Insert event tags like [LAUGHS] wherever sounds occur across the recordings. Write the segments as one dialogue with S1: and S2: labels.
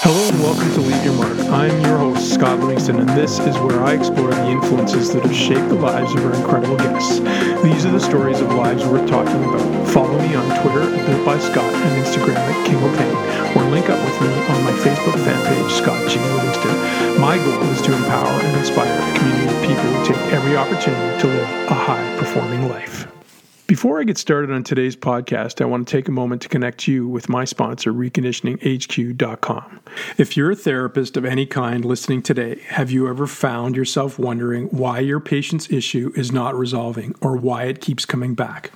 S1: Hello and welcome to Leave Your Mark. I'm your host, Scott Livingston, and this is where I explore the influences that have shaped the lives of our incredible guests. These are the stories of lives worth talking about. Follow me on Twitter at Built by Scott and Instagram at King O'Tang, or link up with me on my Facebook fan page, Scott G. Livingston. My goal is to empower and inspire a community of people who take every opportunity to live a high performing life. Before I get started on today's podcast, I want to take a moment to connect you with my sponsor, reconditioninghq.com. If you're a therapist of any kind listening today, have you ever found yourself wondering why your patient's issue is not resolving or why it keeps coming back?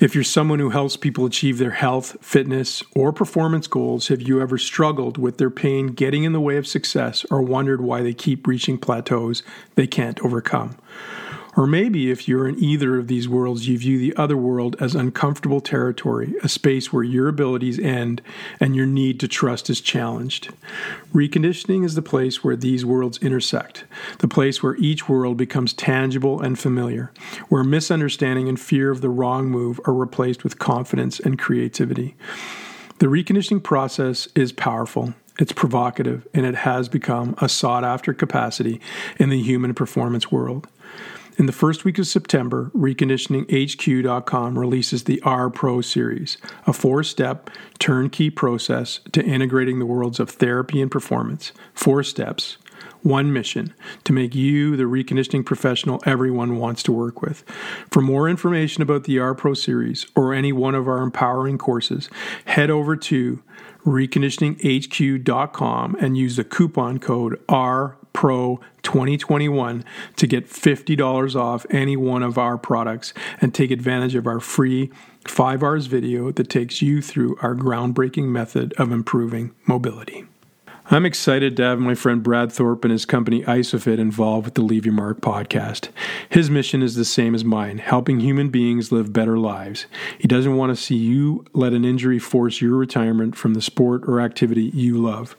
S1: If you're someone who helps people achieve their health, fitness, or performance goals, have you ever struggled with their pain getting in the way of success or wondered why they keep reaching plateaus they can't overcome? Or maybe if you're in either of these worlds, you view the other world as uncomfortable territory, a space where your abilities end and your need to trust is challenged. Reconditioning is the place where these worlds intersect, the place where each world becomes tangible and familiar, where misunderstanding and fear of the wrong move are replaced with confidence and creativity. The reconditioning process is powerful. It's provocative and it has become a sought after capacity in the human performance world. In the first week of September, reconditioninghq.com releases the R Pro series, a four step turnkey process to integrating the worlds of therapy and performance. Four steps, one mission to make you the reconditioning professional everyone wants to work with. For more information about the R Pro series or any one of our empowering courses, head over to reconditioninghq.com and use the coupon code R Pro 2021 to get $50 off any one of our products and take advantage of our free 5 hours video that takes you through our groundbreaking method of improving mobility. I'm excited to have my friend Brad Thorpe and his company Isophit involved with the Leave Your Mark podcast. His mission is the same as mine, helping human beings live better lives. He doesn't want to see you let an injury force your retirement from the sport or activity you love.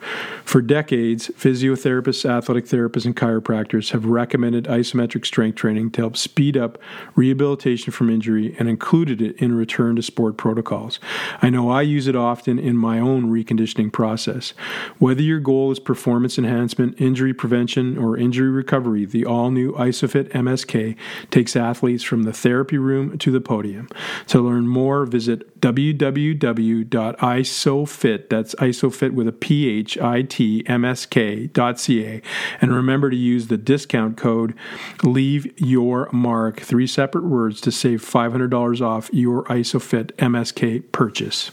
S1: For decades, physiotherapists, athletic therapists, and chiropractors have recommended isometric strength training to help speed up rehabilitation from injury and included it in return to sport protocols. I know I use it often in my own reconditioning process. Whether you're your goal is performance enhancement, injury prevention, or injury recovery, the all new ISOPHIT MSK takes athletes from the therapy room to the podium. To learn more, visit www.isophit, that's isophit with a P-H-I-T, M-S-K.ca, and remember to use the discount code Leave Your Mark, three separate words, to save $500 off your ISOPHIT MSK purchase.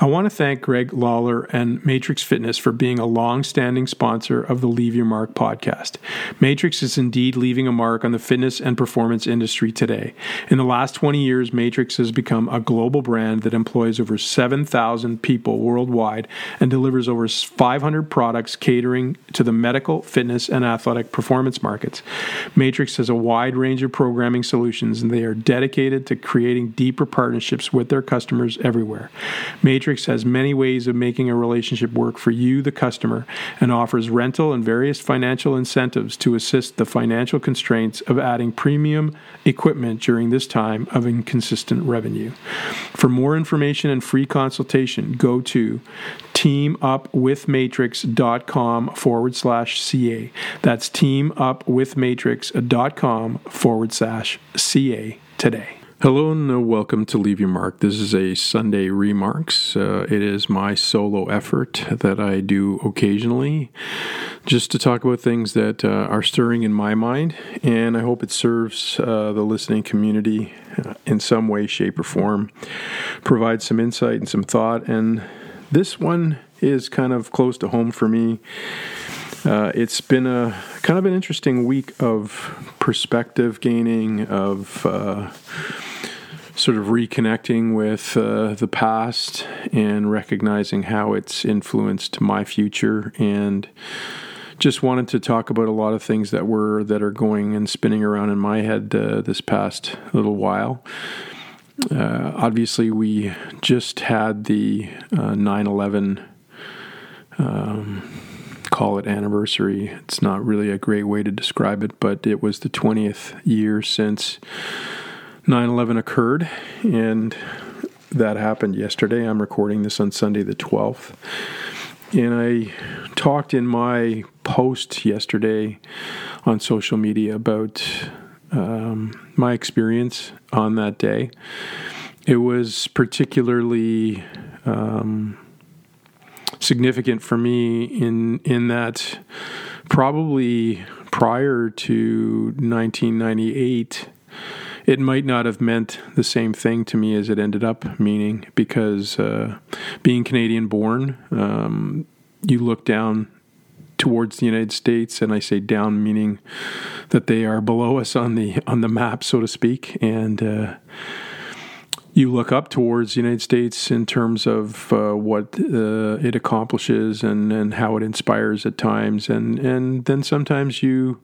S1: I want to thank Greg Lawler and Matrix Fitness for being a long standing sponsor of the Leave Your Mark podcast. Matrix is indeed leaving a mark on the fitness and performance industry today. In the last 20 years, Matrix has become a global brand that employs over 7,000 people worldwide and delivers over 500 products catering to the medical, fitness, and athletic performance markets. Matrix has a wide range of programming solutions and they are dedicated to creating deeper partnerships with their customers everywhere. Matrix has many ways of making a relationship work for you, the customer, and offers rental and various financial incentives to assist the financial constraints of adding premium equipment during this time of inconsistent revenue. For more information and free consultation, go to teamupwithmatrix.com forward slash CA. That's teamupwithmatrix.com forward slash CA today. Hello and uh, welcome to Leave Your Mark. This is a Sunday Remarks. Uh, it is my solo effort that I do occasionally just to talk about things that uh, are stirring in my mind, and I hope it serves uh, the listening community uh, in some way, shape, or form, provides some insight and some thought. And this one is kind of close to home for me. Uh, it's been a kind of an interesting week of perspective gaining, of sort of reconnecting with uh, the past and recognizing how it's influenced my future and just wanted to talk about a lot of things that were that are going and spinning around in my head uh, this past little while. Uh, obviously, we just had the uh, 9 11 um, call it anniversary. It's not really a great way to describe it, but it was the 20th year since 9 11 occurred, and that happened yesterday. I'm recording this on Sunday the 12th. and I talked in my post yesterday on social media about um, my experience on that day. It was particularly um, significant for me in in that probably prior to 1998 it might not have meant the same thing to me as it ended up meaning because uh, being Canadian born, um, you look down towards the United States, and I say down meaning that they are below us on the on the map, so to speak, and. Uh, you look up towards the United States in terms of uh, what uh, it accomplishes and, and how it inspires at times, and and then sometimes you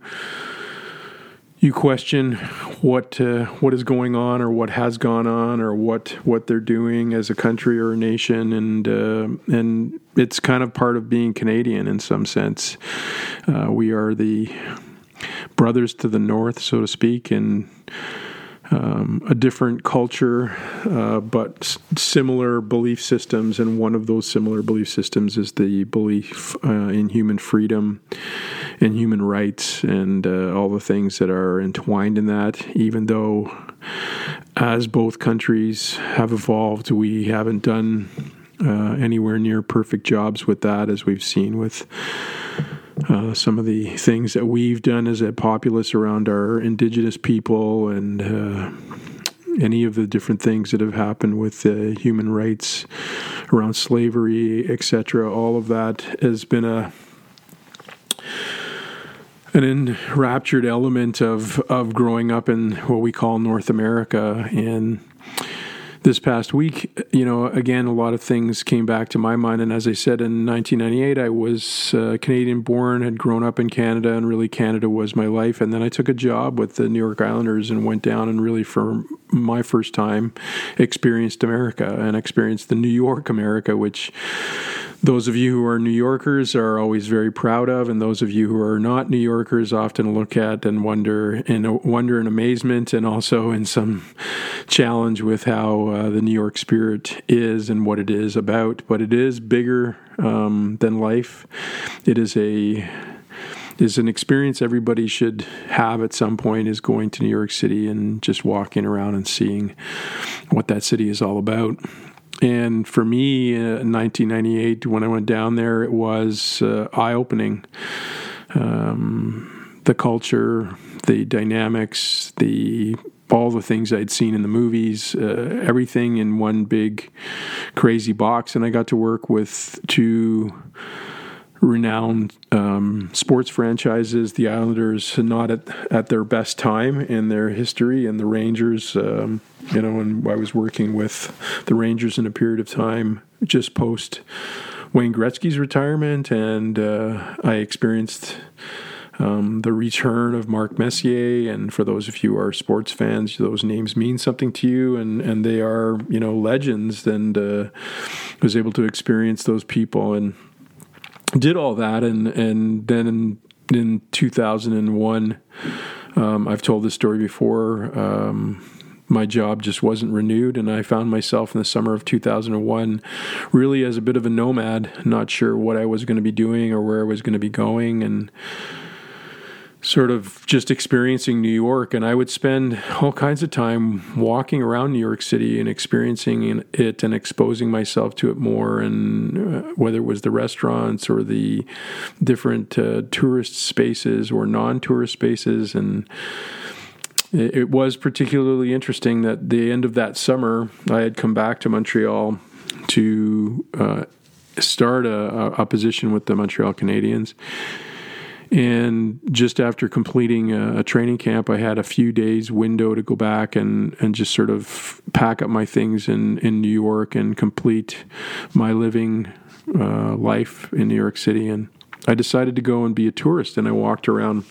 S1: you question what uh, what is going on or what has gone on or what what they're doing as a country or a nation and uh, and it's kind of part of being Canadian in some sense. Uh, we are the brothers to the north, so to speak, and um, a different culture, uh, but s- similar belief systems. And one of those similar belief systems is the belief uh, in human freedom and human rights and uh, all the things that are entwined in that. Even though, as both countries have evolved, we haven't done uh, anywhere near perfect jobs with that, as we've seen with uh, some of the things that we've done as a populace around our indigenous people and uh, any of the different things that have happened with uh, human rights around slavery, etc. All of that has been a an enraptured element of of growing up in what we call North America. And this past week, you know, again, a lot of things came back to my mind. And as I said, in 1998, I was uh, Canadian born, had grown up in Canada, and really Canada was my life. And then I took a job with the New York Islanders and went down and really, for my first time, experienced America and experienced the New York America, which those of you who are New Yorkers are always very proud of, and those of you who are not New Yorkers often look at and wonder in wonder and amazement, and also in some challenge with how uh, the New York spirit is and what it is about. But it is bigger um, than life. It is a is an experience everybody should have at some point is going to New York City and just walking around and seeing what that city is all about. And for me, uh, in 1998, when I went down there, it was uh, eye opening. Um, the culture, the dynamics, the all the things I'd seen in the movies, uh, everything in one big crazy box. And I got to work with two renowned um, sports franchises, the Islanders not at, at their best time in their history, and the Rangers, um, you know, and I was working with the Rangers in a period of time just post Wayne Gretzky's retirement, and uh, I experienced. Um, the return of Mark Messier, and for those of you who are sports fans, those names mean something to you, and, and they are you know legends. And uh, was able to experience those people, and did all that, and and then in, in 2001, um, I've told this story before. Um, my job just wasn't renewed, and I found myself in the summer of 2001 really as a bit of a nomad, not sure what I was going to be doing or where I was going to be going, and sort of just experiencing New York. And I would spend all kinds of time walking around New York City and experiencing it and exposing myself to it more. And uh, whether it was the restaurants or the different uh, tourist spaces or non tourist spaces. And it, it was particularly interesting that the end of that summer, I had come back to Montreal to uh, start a, a position with the Montreal Canadiens and just after completing a, a, training camp, I had a few days window to go back and, and just sort of pack up my things in, in New York and complete my living uh, life in New York City. And I decided to go and be a tourist, and I walked around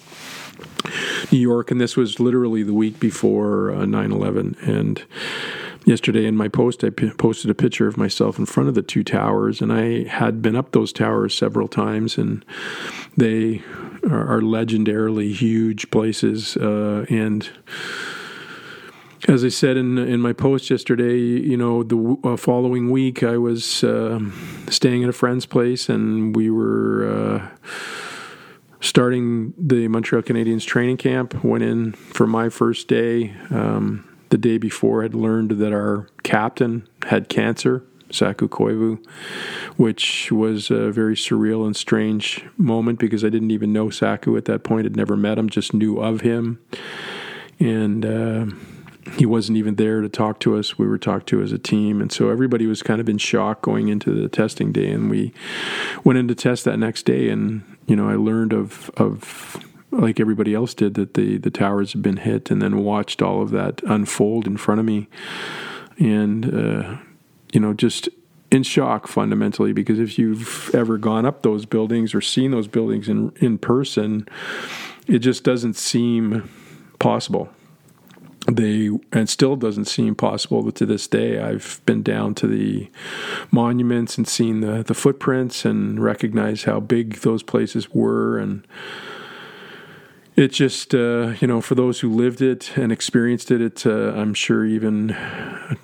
S1: New York, and this was literally the week before uh, 9 11. And yesterday in my post, I posted a picture of myself in front of the two towers, and I had been up those towers several times, and they are, legendarily huge places, uh, and as I said in in my post yesterday, you know, the uh, following week I was uh, staying at a friend's place, and we were uh, starting the Montreal Canadiens training camp. Went in for my first day. Um, the day before, had learned that our captain had cancer, Saku Koivu, which was a very surreal and strange moment because I didn't even know Saku at that point. Had never met him, just knew of him, and uh, he wasn't even there to talk to us. We were talked to as a team, and so everybody was kind of in shock going into the testing day. And we went into test that next day, and you know I learned of of like everybody else did that the the towers had been hit, and then watched all of that unfold in front of me, and uh, you know just in shock fundamentally because if you've ever gone up those buildings or seen those buildings in in person, it just doesn't seem possible they and still doesn't seem possible to this day. I've been down to the monuments and seen the the footprints and recognized how big those places were and it just uh, you know for those who lived it and experienced it it's uh, i'm sure even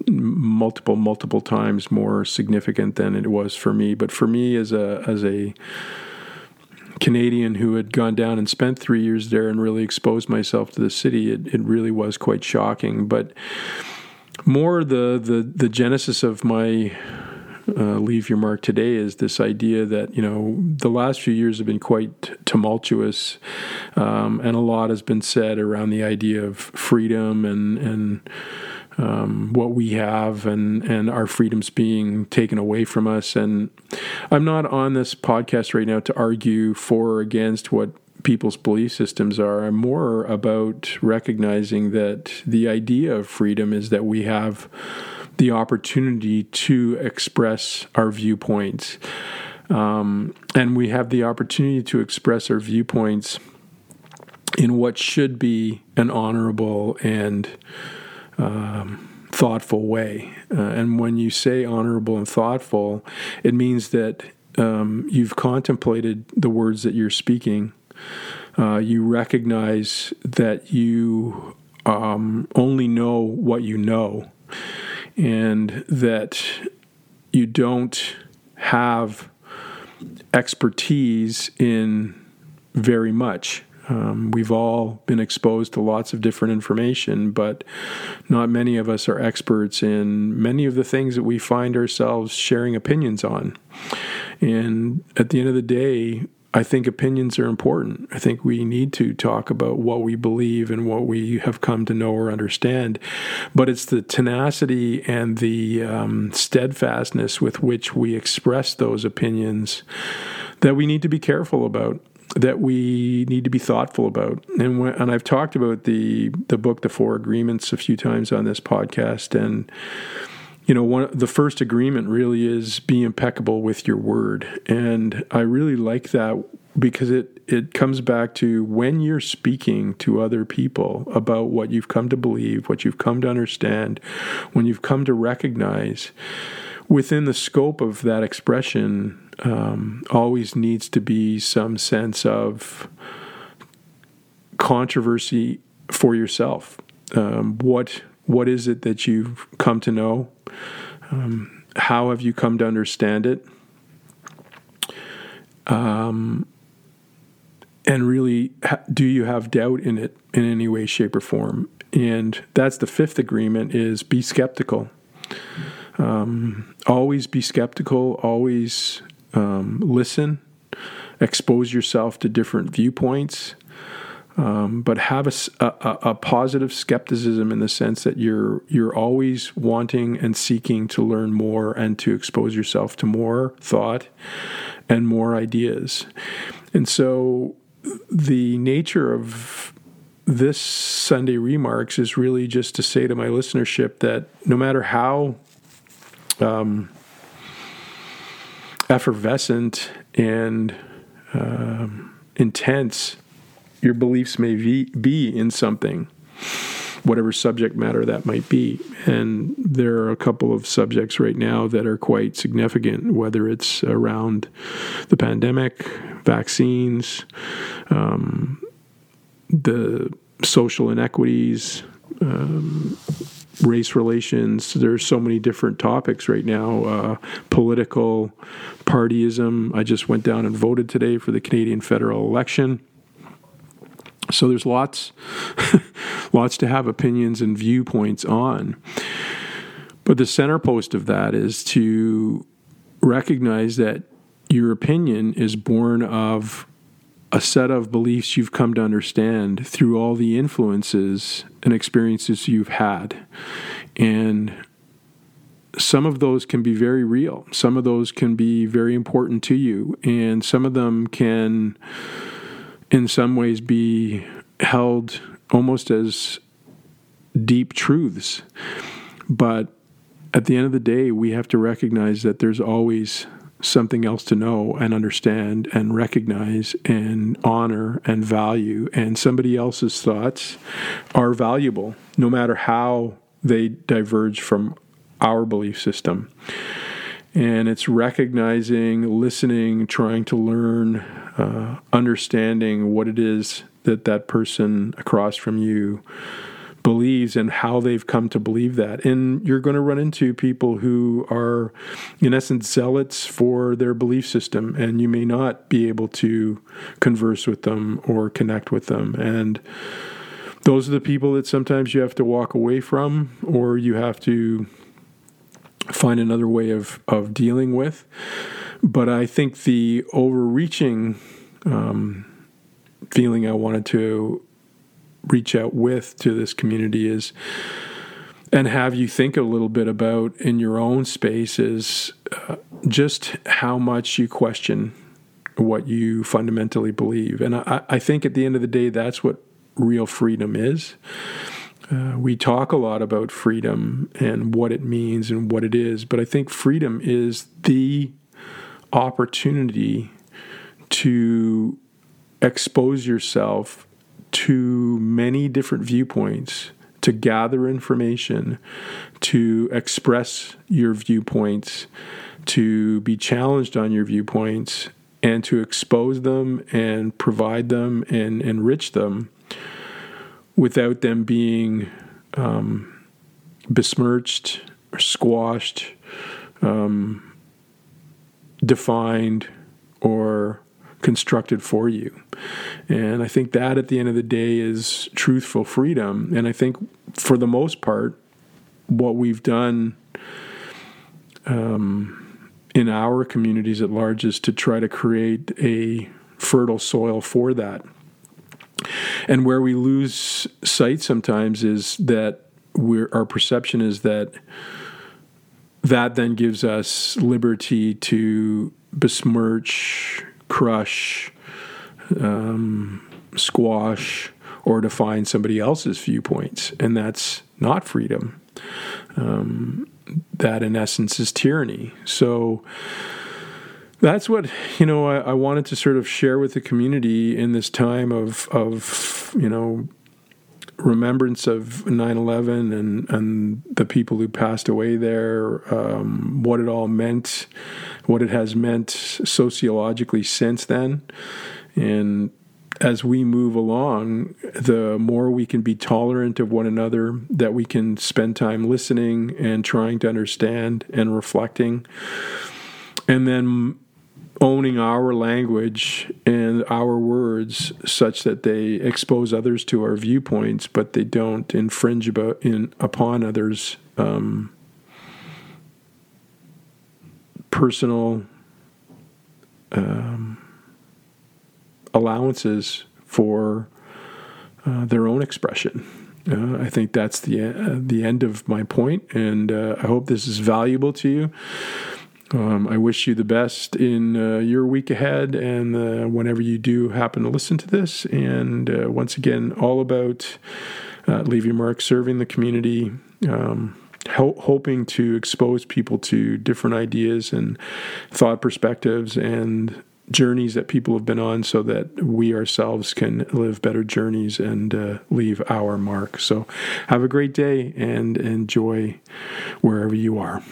S1: multiple multiple times more significant than it was for me but for me as a as a Canadian who had gone down and spent three years there and really exposed myself to the city, it, it really was quite shocking. But more the the, the genesis of my uh, leave your mark today is this idea that you know the last few years have been quite tumultuous, um, and a lot has been said around the idea of freedom and and um, what we have and and our freedoms being taken away from us. And I'm not on this podcast right now to argue for or against what people's belief systems are. I'm more about recognizing that the idea of freedom is that we have the opportunity to express our viewpoints. Um, and we have the opportunity to express our viewpoints in what should be an honorable and um, thoughtful way. Uh, and when you say honorable and thoughtful, it means that um, you've contemplated the words that you're speaking. Uh, you recognize that you um, only know what you know, and that you don't have expertise in very much. Um, we've all been exposed to lots of different information, but not many of us are experts in many of the things that we find ourselves sharing opinions on. And at the end of the day, I think opinions are important. I think we need to talk about what we believe and what we have come to know or understand. But it's the tenacity and the um, steadfastness with which we express those opinions that we need to be careful about that we need to be thoughtful about. And when, and I've talked about the the book The Four Agreements a few times on this podcast and you know one the first agreement really is be impeccable with your word and I really like that because it it comes back to when you're speaking to other people about what you've come to believe, what you've come to understand, when you've come to recognize within the scope of that expression um, always needs to be some sense of controversy for yourself. Um, what what is it that you've come to know? Um, how have you come to understand it? Um, and really, do you have doubt in it in any way, shape, or form? And that's the fifth agreement: is be skeptical. Um, always be skeptical. Always um, listen, expose yourself to different viewpoints, um, but have a, a, a, positive skepticism in the sense that you're you're always wanting and seeking to learn more and to expose yourself to more thought and more ideas. And so, the nature of this Sunday remarks is really just to say to my listenership that no matter how um, effervescent and um, intense your beliefs may be, in something, whatever subject matter that might be. And there are a couple of subjects right now that are quite significant, whether it's around the pandemic, vaccines, um, the social inequities, um, race relations. There's so many different topics right now. Uh, political partyism. I just went down and voted today for the Canadian federal election. So there's lots, [LAUGHS] lots to have opinions and viewpoints on. But the center post of that is to recognize that your opinion is born of a set of beliefs you've come to understand through all the influences and experiences you've had. And some of those can be very real. Some of those can be very important to you. And some of them can, in some ways, be held almost as deep truths. But at the end of the day, we have to recognize that there's always something else to know and understand and recognize and honor and value. And somebody else's thoughts are valuable, no matter how they diverge from our belief system. And it's recognizing, listening, trying to learn, uh, understanding what it is that that person across from you believes and how they've come to believe that. And you're going to run into people who are, in essence, zealots for their belief system, and you may not be able to converse with them or connect with them. And those are the people that sometimes you have to walk away from, or you have to find another way of, of dealing with. But I think the overreaching um, feeling I wanted to reach out with to this community is and have you think a little bit about in your own space is uh, just how much you question what you fundamentally believe. And I, I, think at the end of the day, that's what real freedom is. Uh, we talk a lot about freedom and what it means and what it is, but I think freedom is the opportunity to expose yourself to many different viewpoints, to gather information, to express your viewpoints, to be challenged on your viewpoints, and to expose them and provide them and enrich them without them being um, besmirched or squashed, um, defined, or constructed for you. And I think that at the end of the day is truthful freedom. And I think for the most part, what we've done um, in our communities at large is to try to create a fertile soil for that. And where we lose sight sometimes is that our perception is that that then gives us liberty to besmirch crush, um, squash, or define somebody else's viewpoints. And that's not freedom. Um, that, in essence, is tyranny. So, that's what you know I, I, wanted to sort of share with the community in this time of of you know remembrance of 9-11 and and the people who passed away there um, what it all meant what it has meant sociologically since then. And as we move along, the more we can be tolerant of one another, that we can spend time listening and trying to understand and reflecting, and then owning our language and our words such that they expose others to our viewpoints, but they don't infringe about in upon others. Um, personal um, allowances for uh, their own expression. Uh, I think that's the uh, the end of my point, and uh, I hope this is valuable to you. Um, I wish you the best in uh, your week ahead, and uh, whenever you do happen to listen to this. And once again, all about Leave Your Mark, serving the community. Um, ho- hoping to expose people to different ideas and thought perspectives and journeys that people have been on so that we ourselves can live better journeys and uh, leave our mark. So, have a great day and enjoy wherever you are.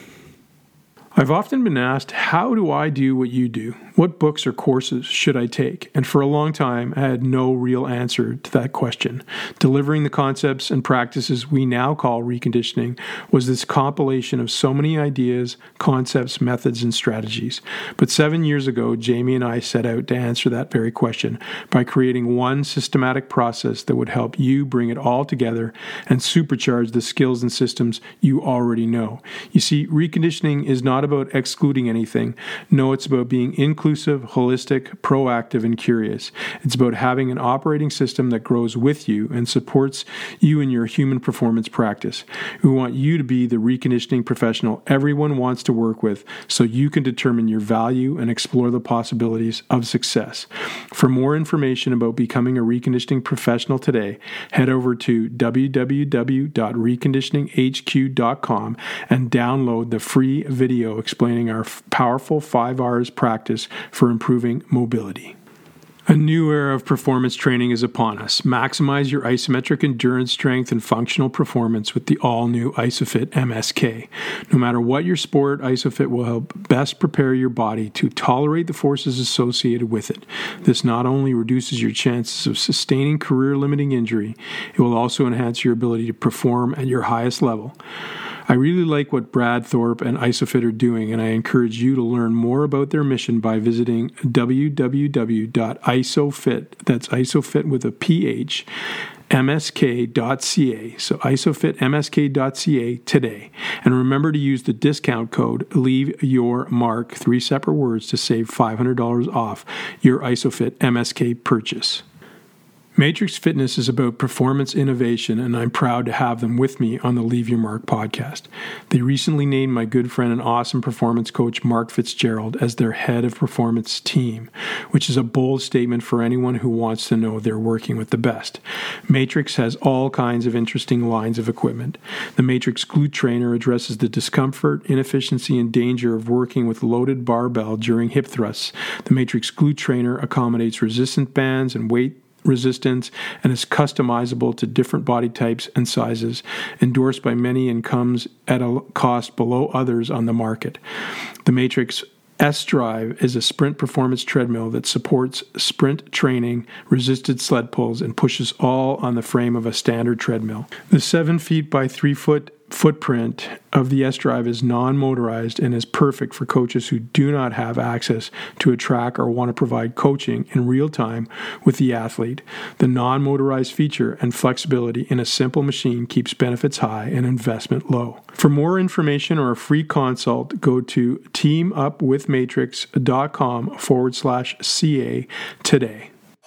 S1: I've often been asked, how do I do what you do? What books or courses should I take? And for a long time, I had no real answer to that question. Delivering the concepts and practices we now call reconditioning was this compilation of so many ideas, concepts, methods, and strategies. But seven years ago, Jamie and I set out to answer that very question by creating one systematic process that would help you bring it all together and supercharge the skills and systems you already know. You see, reconditioning is not about excluding anything. No, it's about being inclusive, holistic, proactive, and curious. It's about having an operating system that grows with you and supports you in your human performance practice. We want you to be the reconditioning professional everyone wants to work with so you can determine your value and explore the possibilities of success. For more information about becoming a reconditioning professional today, head over to www.reconditioninghq.com and download the free video explaining our powerful 5 R's practice for improving mobility. A new era of performance training is upon us. Maximize your isometric endurance strength and functional performance with the all new ISOPHIT MSK. No matter what your sport, ISOPHIT will help best prepare your body to tolerate the forces associated with it. This not only reduces your chances of sustaining career limiting injury, it will also enhance your ability to perform at your highest level. I really like what Brad Thorpe and ISOPHIT are doing, and I encourage you to learn more about their mission by visiting www.isophit, that's isophit with a PH, msk.ca. So isophitmsk.ca today. And remember to use the discount code leave your mark, three separate words to save $500 off your isophit MSK purchase. Matrix Fitness is about performance innovation, and I'm proud to have them with me on the Leave Your Mark podcast. They recently named my good friend and awesome performance coach, Mark Fitzgerald, as their head of performance team, which is a bold statement for anyone who wants to know they're working with the best. Matrix has all kinds of interesting lines of equipment. The Matrix Glute Trainer addresses the discomfort, inefficiency, and danger of working with loaded barbell during hip thrusts. The Matrix Glute Trainer accommodates resistant bands and weight resistance and is customizable to different body types and sizes, endorsed by many and comes at a cost below others on the market. The Matrix S Drive is a sprint performance treadmill that supports sprint training, resisted sled pulls, and pushes all on the frame of a standard treadmill. The 7 feet by 3 foot footprint of the S Drive is non motorized and is perfect for coaches who do not have access to a track or want to provide coaching in real time with the athlete. The non motorized feature and flexibility in a simple machine keeps benefits high and investment low. For more information or a free consult, go to teamupwithmatrix.com forward slash CA today.